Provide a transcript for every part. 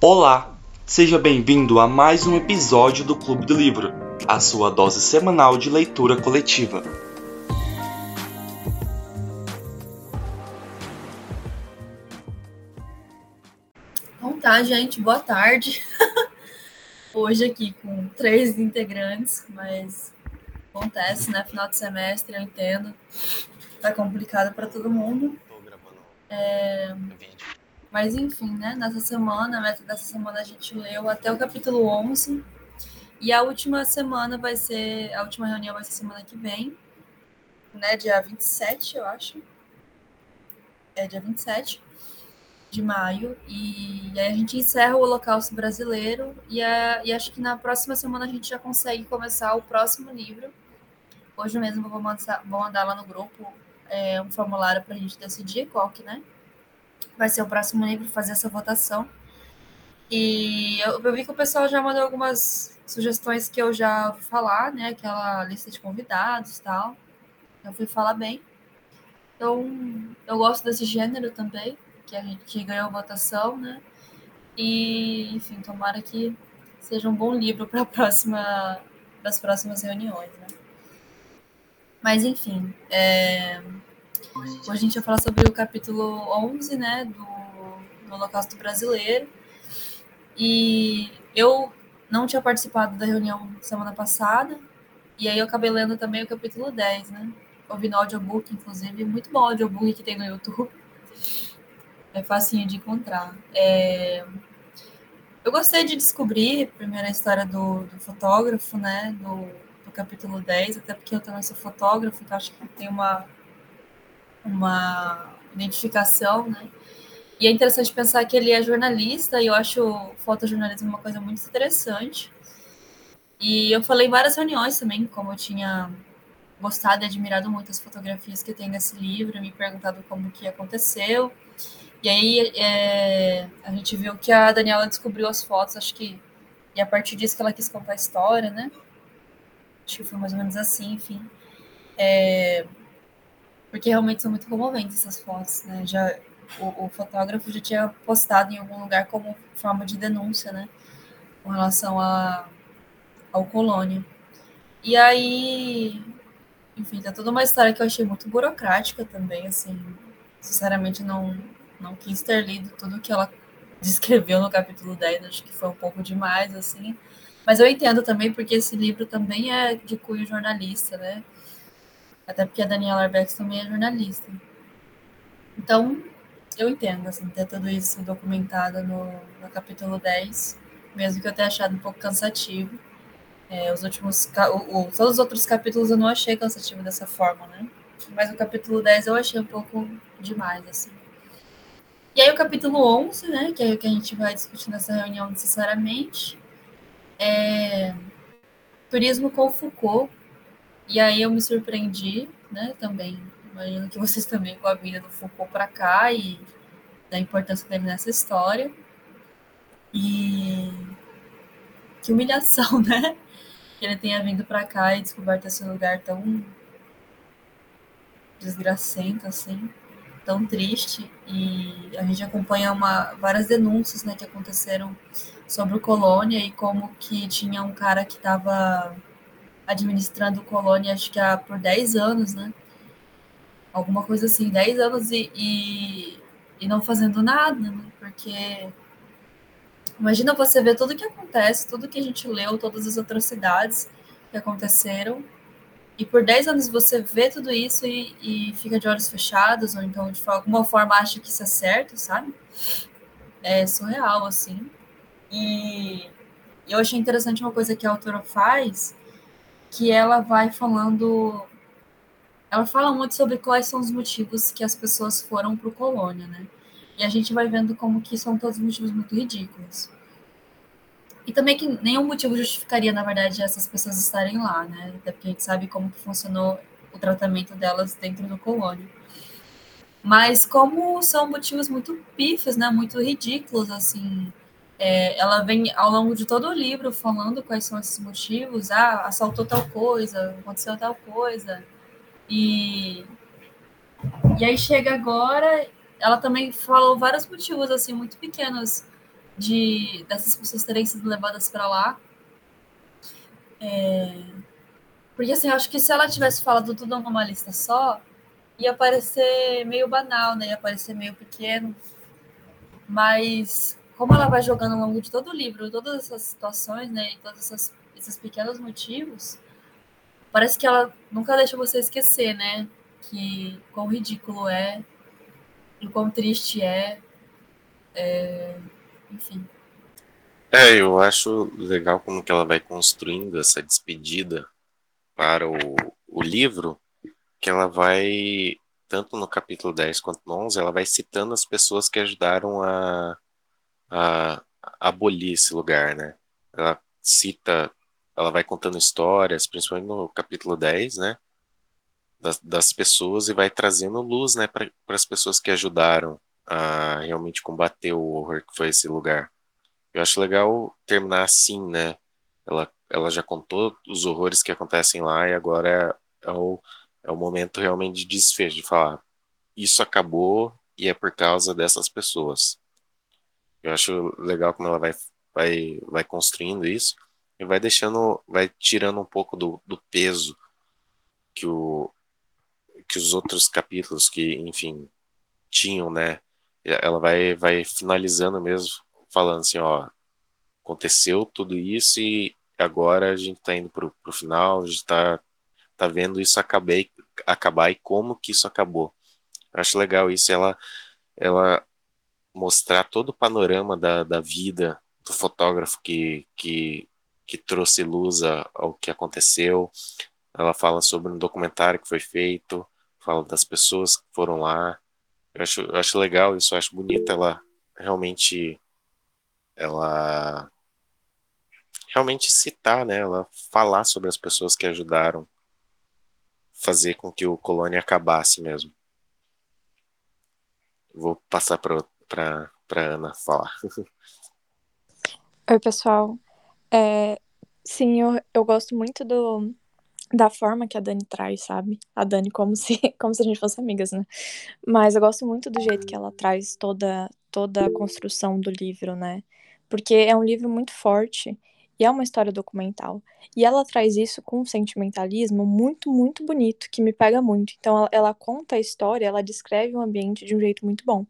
Olá, seja bem-vindo a mais um episódio do Clube do Livro, a sua dose semanal de leitura coletiva. Então tá, gente, boa tarde. Hoje aqui com três integrantes, mas acontece, né? Final de semestre, eu entendo. Tá complicado para todo mundo. É... Mas enfim, né? Nessa semana, a meta dessa semana a gente leu até o capítulo 11. E a última semana vai ser, a última reunião vai ser semana que vem, né? Dia 27, eu acho. É dia 27 de maio. E, aí a gente encerra o Holocausto Brasileiro. E, a, e acho que na próxima semana a gente já consegue começar o próximo livro. Hoje mesmo vou mandar, vou mandar lá no grupo é, um formulário para a gente decidir qual que, né? Vai ser o próximo livro, fazer essa votação. E eu, eu vi que o pessoal já mandou algumas sugestões que eu já ouvi falar, né? Aquela lista de convidados e tal. Eu fui falar bem. Então, eu gosto desse gênero também, que a gente ganhou votação, né? E, enfim, tomara que seja um bom livro para próxima das próximas reuniões, né? Mas, enfim, é... Hoje a gente vai falar sobre o capítulo 11, né, do, do Holocausto Brasileiro. E eu não tinha participado da reunião semana passada, e aí eu acabei lendo também o capítulo 10, né? Ouvi no audiobook, inclusive, muito bom audiobook que tem no YouTube. É facinho de encontrar. É... Eu gostei de descobrir primeiro a história do, do fotógrafo, né? Do, do capítulo 10, até porque eu também sou fotógrafo, então acho que tem uma uma identificação, né? E é interessante pensar que ele é jornalista, e eu acho fotojornalismo uma coisa muito interessante. E eu falei em várias reuniões também, como eu tinha gostado e admirado muito as fotografias que tem nesse livro, me perguntado como que aconteceu. E aí é, a gente viu que a Daniela descobriu as fotos, acho que e a partir disso que ela quis contar a história, né? Acho que foi mais ou menos assim, enfim. É, porque realmente são muito comoventes essas fotos, né? Já o, o, fotógrafo já tinha postado em algum lugar como forma de denúncia, né? Com relação a, ao colônia. E aí, enfim, tá toda uma história que eu achei muito burocrática também, assim. Sinceramente, não, não quis ter lido tudo que ela descreveu no capítulo 10, acho que foi um pouco demais, assim. Mas eu entendo também, porque esse livro também é de cunho jornalista, né? Até porque a Daniela Arbex também é jornalista. Então, eu entendo, assim, ter tudo isso documentado no, no capítulo 10, mesmo que eu tenha achado um pouco cansativo. É, os últimos, o, o, todos os outros capítulos eu não achei cansativo dessa forma, né? Mas o capítulo 10 eu achei um pouco demais, assim. E aí o capítulo 11, né, que é o que a gente vai discutir nessa reunião necessariamente, é Turismo com Foucault, e aí eu me surpreendi, né, também. Imagino que vocês também com a vida do Foucault para cá e da importância dele nessa história. E que humilhação, né? Que ele tenha vindo para cá e descoberto esse lugar tão desgracento assim, tão triste. E a gente acompanha uma, várias denúncias, né, que aconteceram sobre o colônia e como que tinha um cara que estava administrando colônia, acho que há por 10 anos, né? Alguma coisa assim, 10 anos e, e, e não fazendo nada, né? Porque imagina você ver tudo que acontece, tudo que a gente leu, todas as atrocidades que aconteceram, e por 10 anos você vê tudo isso e, e fica de olhos fechados, ou então de alguma forma acha que isso é certo, sabe? É surreal, assim. E eu achei interessante uma coisa que a autora faz, que ela vai falando. Ela fala muito sobre quais são os motivos que as pessoas foram para o colônia, né? E a gente vai vendo como que são todos motivos muito ridículos. E também que nenhum motivo justificaria, na verdade, essas pessoas estarem lá, né? Até porque a gente sabe como que funcionou o tratamento delas dentro do colônia. Mas como são motivos muito pífios, né? Muito ridículos, assim, é, ela vem ao longo de todo o livro falando quais são esses motivos. Ah, assaltou tal coisa, aconteceu tal coisa. E, e aí chega agora, ela também falou vários motivos assim muito pequenos de dessas pessoas terem sido levadas para lá. É, porque assim, eu acho que se ela tivesse falado tudo numa lista só, ia parecer meio banal, né? Ia parecer meio pequeno. Mas como ela vai jogando ao longo de todo o livro, todas essas situações, né? E todos essas, esses pequenos motivos, parece que ela nunca deixa você esquecer, né? Que quão ridículo é, e quão triste é, é enfim. É, eu acho legal como que ela vai construindo essa despedida para o, o livro, que ela vai, tanto no capítulo 10 quanto no 11, ela vai citando as pessoas que ajudaram a, a, abolir esse lugar, né? Ela cita, ela vai contando histórias, principalmente no capítulo 10, né? Das, das pessoas e vai trazendo luz, né, para as pessoas que ajudaram a realmente combater o horror que foi esse lugar. Eu acho legal terminar assim, né? Ela, ela já contou os horrores que acontecem lá e agora é, é, o, é o momento realmente de desfecho, de falar isso acabou e é por causa dessas pessoas. Eu acho legal como ela vai, vai, vai construindo isso e vai deixando, vai tirando um pouco do, do peso que, o, que os outros capítulos que, enfim, tinham, né? Ela vai, vai finalizando mesmo, falando assim, ó, aconteceu tudo isso e agora a gente tá indo pro, pro final, a gente tá, tá vendo isso acabei, acabar e como que isso acabou. Eu acho legal isso, ela, ela mostrar todo o panorama da, da vida do fotógrafo que, que, que trouxe luz ao que aconteceu. Ela fala sobre um documentário que foi feito, fala das pessoas que foram lá, eu acho, eu acho legal isso, eu acho bonita ela realmente ela realmente citar, né, ela falar sobre as pessoas que ajudaram fazer com que o colônia acabasse mesmo. Vou passar para para Ana falar. Oi, pessoal. É, sim, eu, eu gosto muito do, da forma que a Dani traz, sabe? A Dani como se, como se a gente fosse amigas, né? Mas eu gosto muito do jeito que ela traz toda, toda a construção do livro, né? Porque é um livro muito forte e é uma história documental. E ela traz isso com um sentimentalismo muito, muito bonito, que me pega muito. Então ela, ela conta a história, ela descreve o ambiente de um jeito muito bom.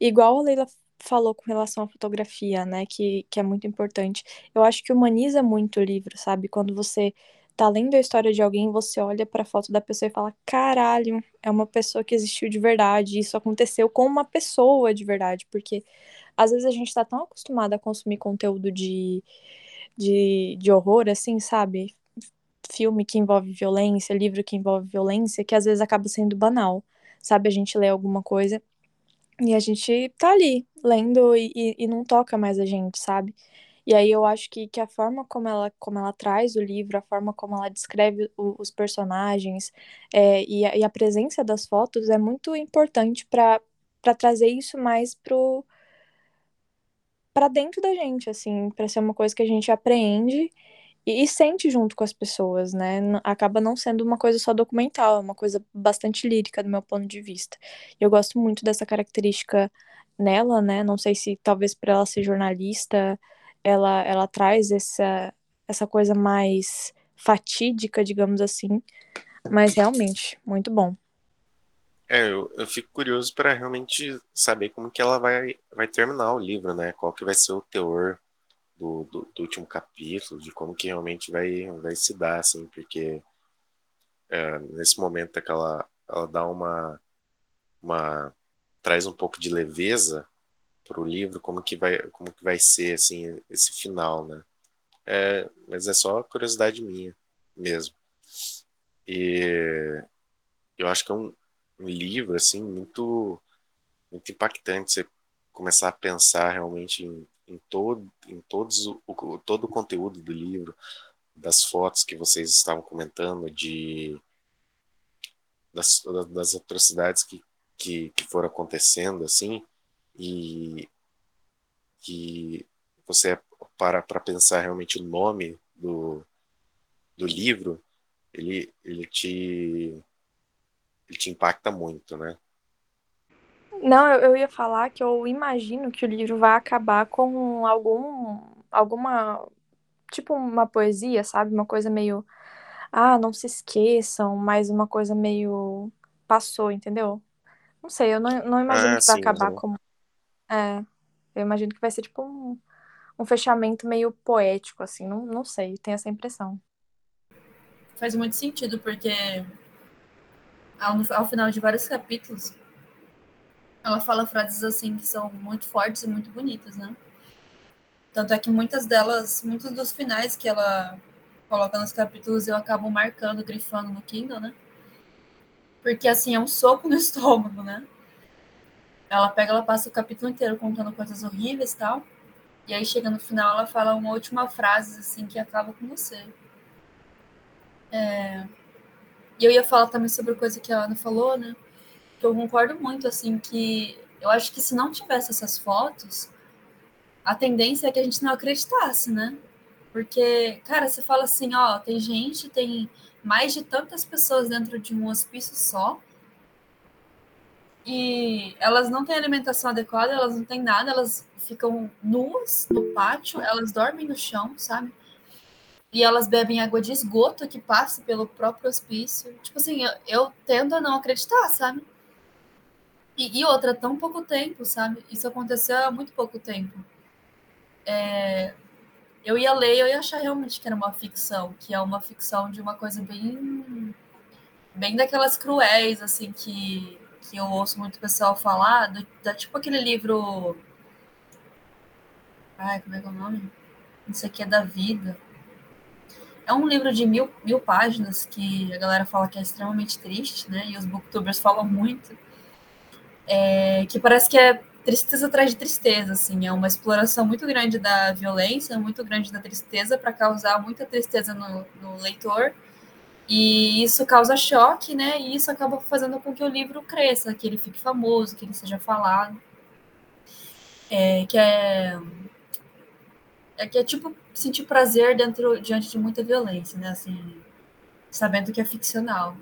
Igual a Leila falou com relação à fotografia, né, que, que é muito importante. Eu acho que humaniza muito o livro, sabe? Quando você tá lendo a história de alguém, você olha para a foto da pessoa e fala: caralho, é uma pessoa que existiu de verdade. Isso aconteceu com uma pessoa de verdade. Porque às vezes a gente tá tão acostumado a consumir conteúdo de, de, de horror, assim, sabe? Filme que envolve violência, livro que envolve violência, que às vezes acaba sendo banal. Sabe? A gente lê alguma coisa e a gente tá ali, lendo e, e, e não toca mais a gente, sabe? E aí eu acho que, que a forma como ela, como ela traz o livro, a forma como ela descreve o, os personagens é, e, a, e, a, presença das fotos é muito importante para trazer isso mais pro para dentro da gente, assim, para ser uma coisa que a gente apreende e, e, sente junto com as pessoas, né? Acaba não sendo uma coisa só documental, é uma coisa bastante lírica do meu ponto de vista. Eu gosto muito dessa característica nela, né? Não sei se talvez por ela ser jornalista, ela, ela traz essa, essa coisa mais fatídica, digamos assim. Mas realmente, muito bom. É, eu, eu fico curioso para realmente saber como que ela vai, vai terminar o livro, né? Qual que vai ser o teor do, do, do último capítulo, de como que realmente vai, vai se dar, assim, porque é, nesse momento é que ela, ela dá uma, uma traz um pouco de leveza para o livro, como que vai, como que vai ser assim esse final, né? É, mas é só curiosidade minha mesmo. E eu acho que é um, um livro assim muito muito impactante você começar a pensar realmente em, em todo em todos o, todo o conteúdo do livro, das fotos que vocês estavam comentando, de das, das atrocidades que, que, que foram acontecendo assim e que você para para pensar realmente o nome do, do livro, ele, ele te ele te impacta muito, né? Não, eu, eu ia falar que eu imagino que o livro vai acabar com algum. alguma. Tipo uma poesia, sabe? Uma coisa meio. Ah, não se esqueçam, mas uma coisa meio. Passou, entendeu? Não sei, eu não, não imagino Ah, que vai sim, acabar uhum. como. É. Eu imagino que vai ser tipo um, um fechamento meio poético, assim. Não, não sei, tenho essa impressão. Faz muito sentido, porque ao, ao final de vários capítulos, ela fala frases assim que são muito fortes e muito bonitas, né? Tanto é que muitas delas, muitos dos finais que ela coloca nos capítulos, eu acabo marcando, grifando no Kindle, né? Porque assim, é um soco no estômago, né? Ela pega, ela passa o capítulo inteiro contando coisas horríveis e tal. E aí chega no final, ela fala uma última frase assim que acaba com você. É... E eu ia falar também sobre coisa que a Ana falou, né? Que eu concordo muito, assim, que eu acho que se não tivesse essas fotos, a tendência é que a gente não acreditasse, né? Porque, cara, você fala assim, ó, tem gente, tem mais de tantas pessoas dentro de um hospício só, e elas não têm alimentação adequada, elas não têm nada, elas ficam nuas no pátio, elas dormem no chão, sabe? E elas bebem água de esgoto que passa pelo próprio hospício. Tipo assim, eu, eu tendo a não acreditar, sabe? E, e, outra, tão pouco tempo, sabe? Isso aconteceu há muito pouco tempo. É, eu ia ler, eu ia achar realmente que era uma ficção, que é uma ficção de uma coisa bem. bem daquelas cruéis, assim, que, que eu ouço muito pessoal falar, do, da, tipo aquele livro. Ai, como é que é o nome? Isso aqui é da vida. É um livro de mil, mil páginas que a galera fala que é extremamente triste, né? E os booktubers falam muito. É, que parece que é tristeza atrás de tristeza, assim. É uma exploração muito grande da violência, muito grande da tristeza, para causar muita tristeza no, no leitor. E isso causa choque, né? E isso acaba fazendo com que o livro cresça, que ele fique famoso, que ele seja falado. É, que é, é que é tipo sentir prazer dentro diante de muita violência, né? Assim, sabendo que é ficcional.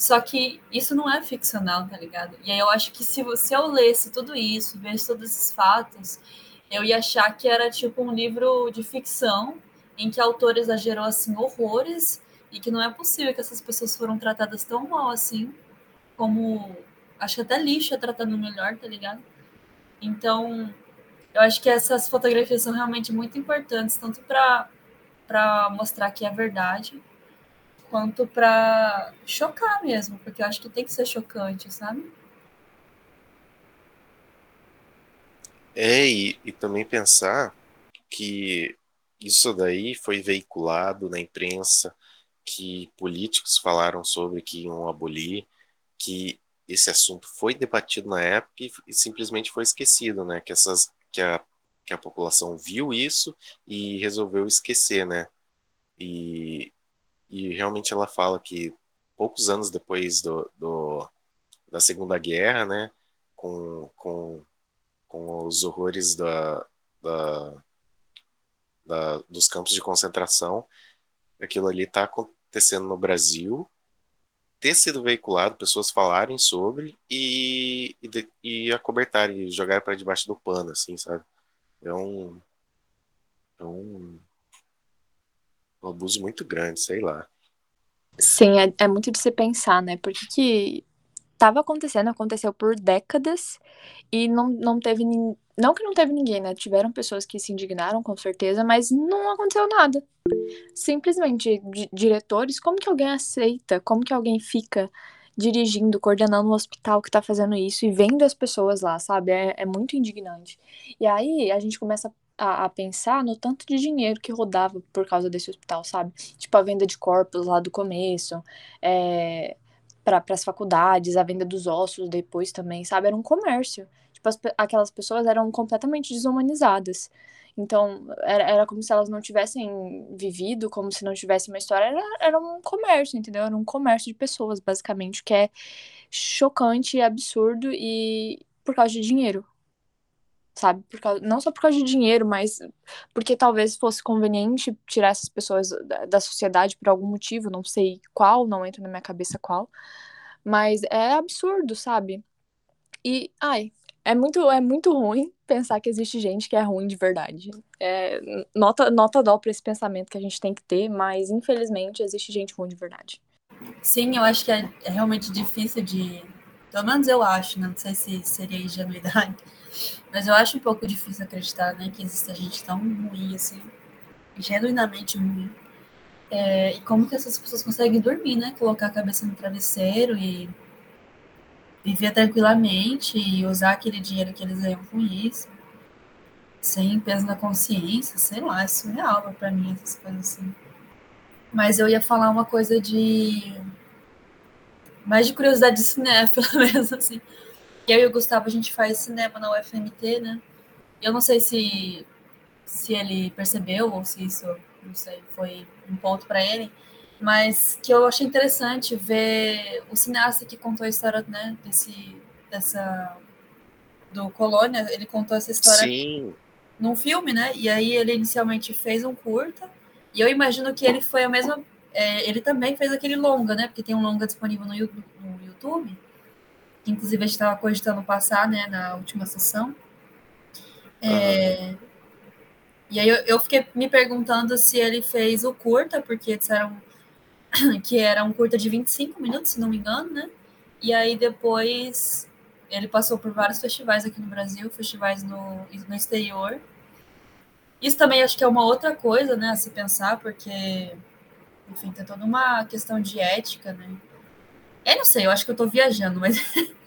Só que isso não é ficcional, tá ligado? E aí eu acho que se, se eu lesse tudo isso, visse todos esses fatos, eu ia achar que era tipo um livro de ficção em que a autora exagerou assim horrores e que não é possível que essas pessoas foram tratadas tão mal assim, como acho que até lixo é tratado melhor, tá ligado? Então, eu acho que essas fotografias são realmente muito importantes, tanto para mostrar que é verdade, quanto para chocar mesmo, porque eu acho que tem que ser chocante, sabe? É, e, e também pensar que isso daí foi veiculado na imprensa, que políticos falaram sobre que iam abolir, que esse assunto foi debatido na época e, e simplesmente foi esquecido, né? Que essas que a, que a população viu isso e resolveu esquecer, né? E, e realmente ela fala que poucos anos depois do, do da Segunda Guerra, né? Com, com, com os horrores da, da, da, dos campos de concentração, aquilo ali está acontecendo no Brasil, ter sido veiculado, pessoas falarem sobre e, e, e acobertar e jogar para debaixo do pano, assim, sabe? É um, é um, um abuso muito grande, sei lá. Sim, é, é muito de se pensar, né? Porque que tava acontecendo, aconteceu por décadas e não, não teve ninguém. Não que não teve ninguém, né? Tiveram pessoas que se indignaram, com certeza, mas não aconteceu nada. Simplesmente, diretores, como que alguém aceita? Como que alguém fica dirigindo, coordenando um hospital que tá fazendo isso e vendo as pessoas lá, sabe? É, é muito indignante. E aí a gente começa a, a, pensar no tanto de dinheiro que rodava por causa desse hospital, sabe? Tipo, a venda de corpos lá do começo, é, para as faculdades, a venda dos ossos depois também, sabe? Era um comércio. Tipo, as, aquelas pessoas eram completamente desumanizadas. Então, era, era como se elas não tivessem vivido, como se não tivesse uma história. Era, era um comércio, entendeu? Era um comércio de pessoas, basicamente, que é chocante absurdo e por causa de dinheiro. Sabe? Por causa, não só por causa de dinheiro, mas porque talvez fosse conveniente tirar essas pessoas da, da sociedade por algum motivo, não sei qual, não entra na minha cabeça qual. Mas é absurdo, sabe? E, ai, É muito, é muito ruim pensar que existe gente que é ruim de verdade. É, nota, nota dó para esse pensamento que a gente tem que ter, mas infelizmente existe gente ruim de verdade. Sim, eu acho que é, é realmente difícil de. Pelo menos eu acho, né? não sei se seria ingenuidade, mas eu acho um pouco difícil acreditar né, que exista gente tão ruim assim, genuinamente ruim. É, e como que essas pessoas conseguem dormir, né? Colocar a cabeça no travesseiro e viver tranquilamente e usar aquele dinheiro que eles ganham com isso, sem peso na consciência, sei lá, é surreal para mim essas coisas assim. Mas eu ia falar uma coisa de. mais de curiosidade de cinéfila mesmo, assim. Eu e o Gustavo, a gente faz cinema na UFMT, né? Eu não sei se, se ele percebeu ou se isso, não sei, foi um ponto para ele, mas que eu achei interessante ver o cineasta que contou a história, né, desse, dessa, do Colônia, ele contou essa história Sim. num filme, né, e aí ele inicialmente fez um curta, e eu imagino que ele foi a mesma, é, ele também fez aquele longa, né, porque tem um longa disponível no, no YouTube, que inclusive a gente estava cogitando passar, né, na última sessão, é, uhum. E aí eu, eu, fiquei me perguntando se ele fez o curta, porque disseram que era um curta de 25 minutos, se não me engano, né? E aí depois ele passou por vários festivais aqui no Brasil, festivais no, no exterior. Isso também acho que é uma outra coisa, né, a se pensar, porque, enfim, tem toda uma questão de ética, né? Eu não sei, eu acho que eu tô viajando, mas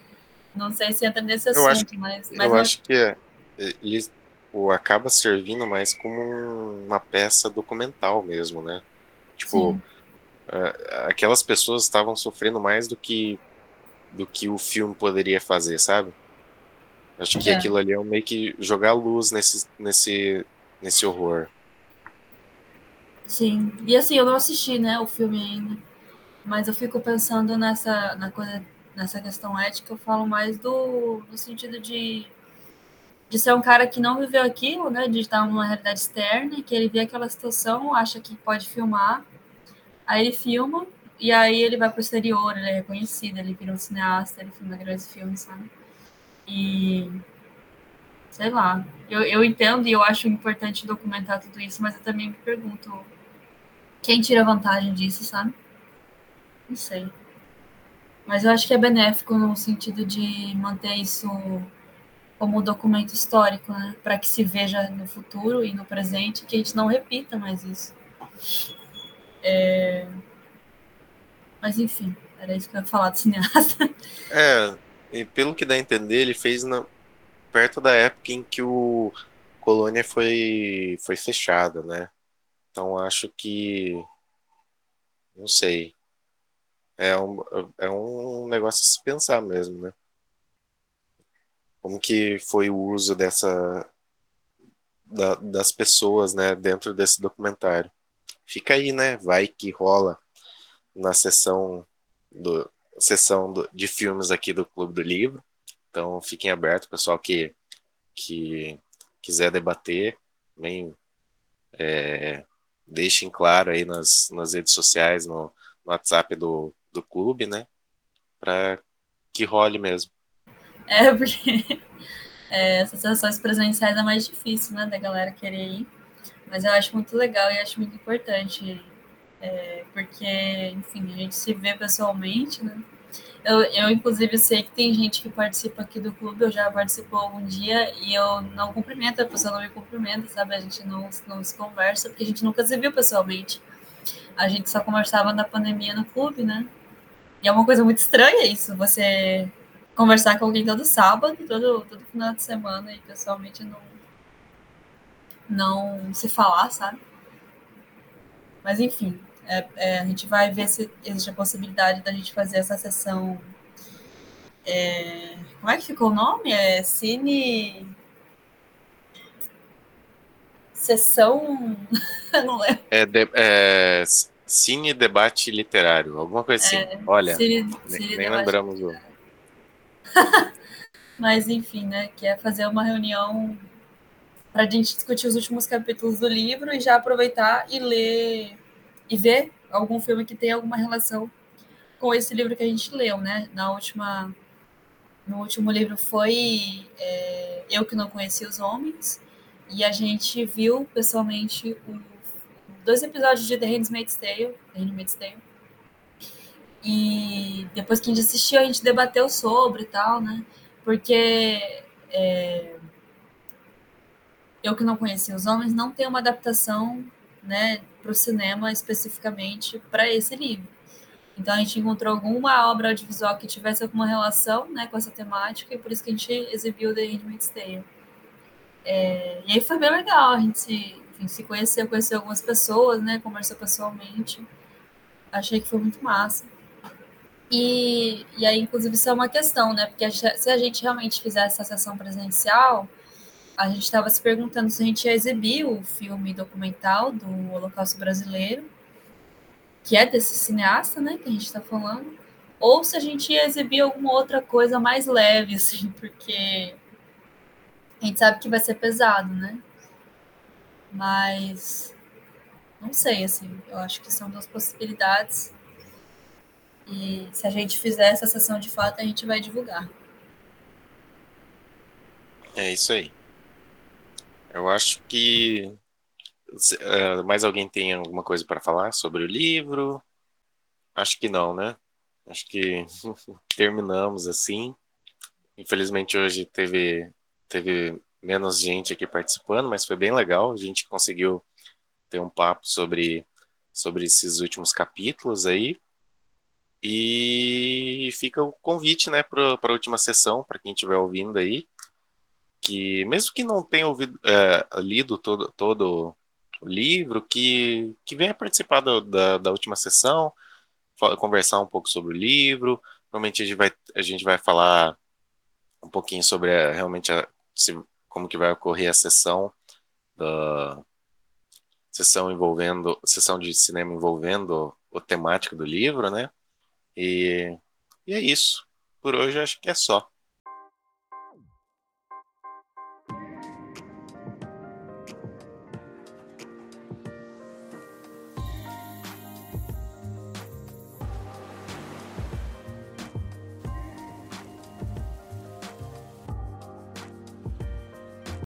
não sei se entra nesse assunto, eu acho, mas, mas. Eu acho que é, ele tipo, acaba servindo mais como uma peça documental mesmo, né? Tipo, uh, aquelas pessoas estavam sofrendo mais do que do que o filme poderia fazer, sabe? Acho que é. aquilo ali é meio que jogar luz nesse, nesse, nesse horror. Sim, e assim, eu não assisti, né, o filme ainda, mas eu fico pensando nessa, na coisa, nessa questão ética, eu falo mais do, do sentido de de ser um cara que não viveu aquilo, né, de estar numa realidade externa, que ele vê aquela situação, acha que pode filmar, aí ele filma, e aí ele vai para o exterior, ele é reconhecido, ele vira um cineasta, ele filma grandes filmes, sabe? E sei lá, eu, eu entendo e eu acho importante documentar tudo isso, mas eu também me pergunto quem tira vantagem disso, sabe? Não sei. Mas eu acho que é benéfico no sentido de manter isso como documento histórico, né? Para que se veja no futuro e no presente que a gente não repita mais isso. É... Mas enfim, era isso que eu ia falar do cineasta. É, e pelo que dá a entender, ele fez na... perto da época em que o Colônia foi, foi fechada, né? Então acho que. Não sei. É um, é um negócio a se pensar mesmo, né? como que foi o uso dessa da, das pessoas, né, dentro desse documentário. Fica aí, né, vai que rola na sessão do sessão do, de filmes aqui do Clube do Livro. Então fiquem abertos, pessoal que que quiser debater, também é, deixem claro aí nas, nas redes sociais, no, no WhatsApp do, do clube, né, para que role mesmo. É, porque é, essas sessões presenciais é mais difícil, né, da galera querer ir. Mas eu acho muito legal e acho muito importante, é, porque, enfim, a gente se vê pessoalmente, né? Eu, eu, inclusive, sei que tem gente que participa aqui do clube, eu já participou algum dia e eu não cumprimento, a pessoa não me cumprimenta, sabe? A gente não, não se conversa, porque a gente nunca se viu pessoalmente. A gente só conversava na pandemia no clube, né? E é uma coisa muito estranha isso, você conversar com alguém todo sábado, todo, todo final de semana e pessoalmente não, não se falar, sabe? Mas enfim, é, é, a gente vai ver se existe a possibilidade da gente fazer essa sessão. É, como é que ficou o nome? É Cine. Sessão. não lembro. É, de, é, Cine Debate Literário, alguma coisa assim. É, Olha, cine, nem, nem lembramos o. Mas enfim, né? Que é fazer uma reunião para a gente discutir os últimos capítulos do livro e já aproveitar e ler e ver algum filme que tenha alguma relação com esse livro que a gente leu, né? Na última no último livro foi é, Eu que não conhecia os homens, e a gente viu pessoalmente o, dois episódios de The Handmaid's Tale, The Handmaid's Tale. E depois que a gente assistiu, a gente debateu sobre e tal, né? Porque é, Eu que não conhecia os homens não tem uma adaptação né, para o cinema especificamente para esse livro. Então a gente encontrou alguma obra audiovisual que tivesse alguma relação né, com essa temática e por isso que a gente exibiu The Handmaid's Tale. É, e aí foi bem legal, a gente enfim, se conheceu, conheceu algumas pessoas, né, conversou pessoalmente. Achei que foi muito massa. E, e aí, inclusive, isso é uma questão, né? Porque se a gente realmente fizesse essa sessão presencial, a gente estava se perguntando se a gente ia exibir o filme documental do Holocausto Brasileiro, que é desse cineasta, né, que a gente está falando, ou se a gente ia exibir alguma outra coisa mais leve, assim, porque a gente sabe que vai ser pesado, né? Mas não sei, assim, eu acho que são duas possibilidades. E se a gente fizer essa sessão de fato, a gente vai divulgar. É isso aí. Eu acho que uh, mais alguém tem alguma coisa para falar sobre o livro? Acho que não, né? Acho que terminamos assim. Infelizmente hoje teve teve menos gente aqui participando, mas foi bem legal. A gente conseguiu ter um papo sobre, sobre esses últimos capítulos aí. E fica o convite, né, para a última sessão, para quem estiver ouvindo aí, que mesmo que não tenha ouvido, é, lido todo, todo o livro, que, que venha participar do, da, da última sessão, conversar um pouco sobre o livro. Provavelmente a gente vai, a gente vai falar um pouquinho sobre a, realmente a, se, como que vai ocorrer a sessão da sessão envolvendo sessão de cinema envolvendo o temático do livro, né? E, e é isso. Por hoje acho que é só.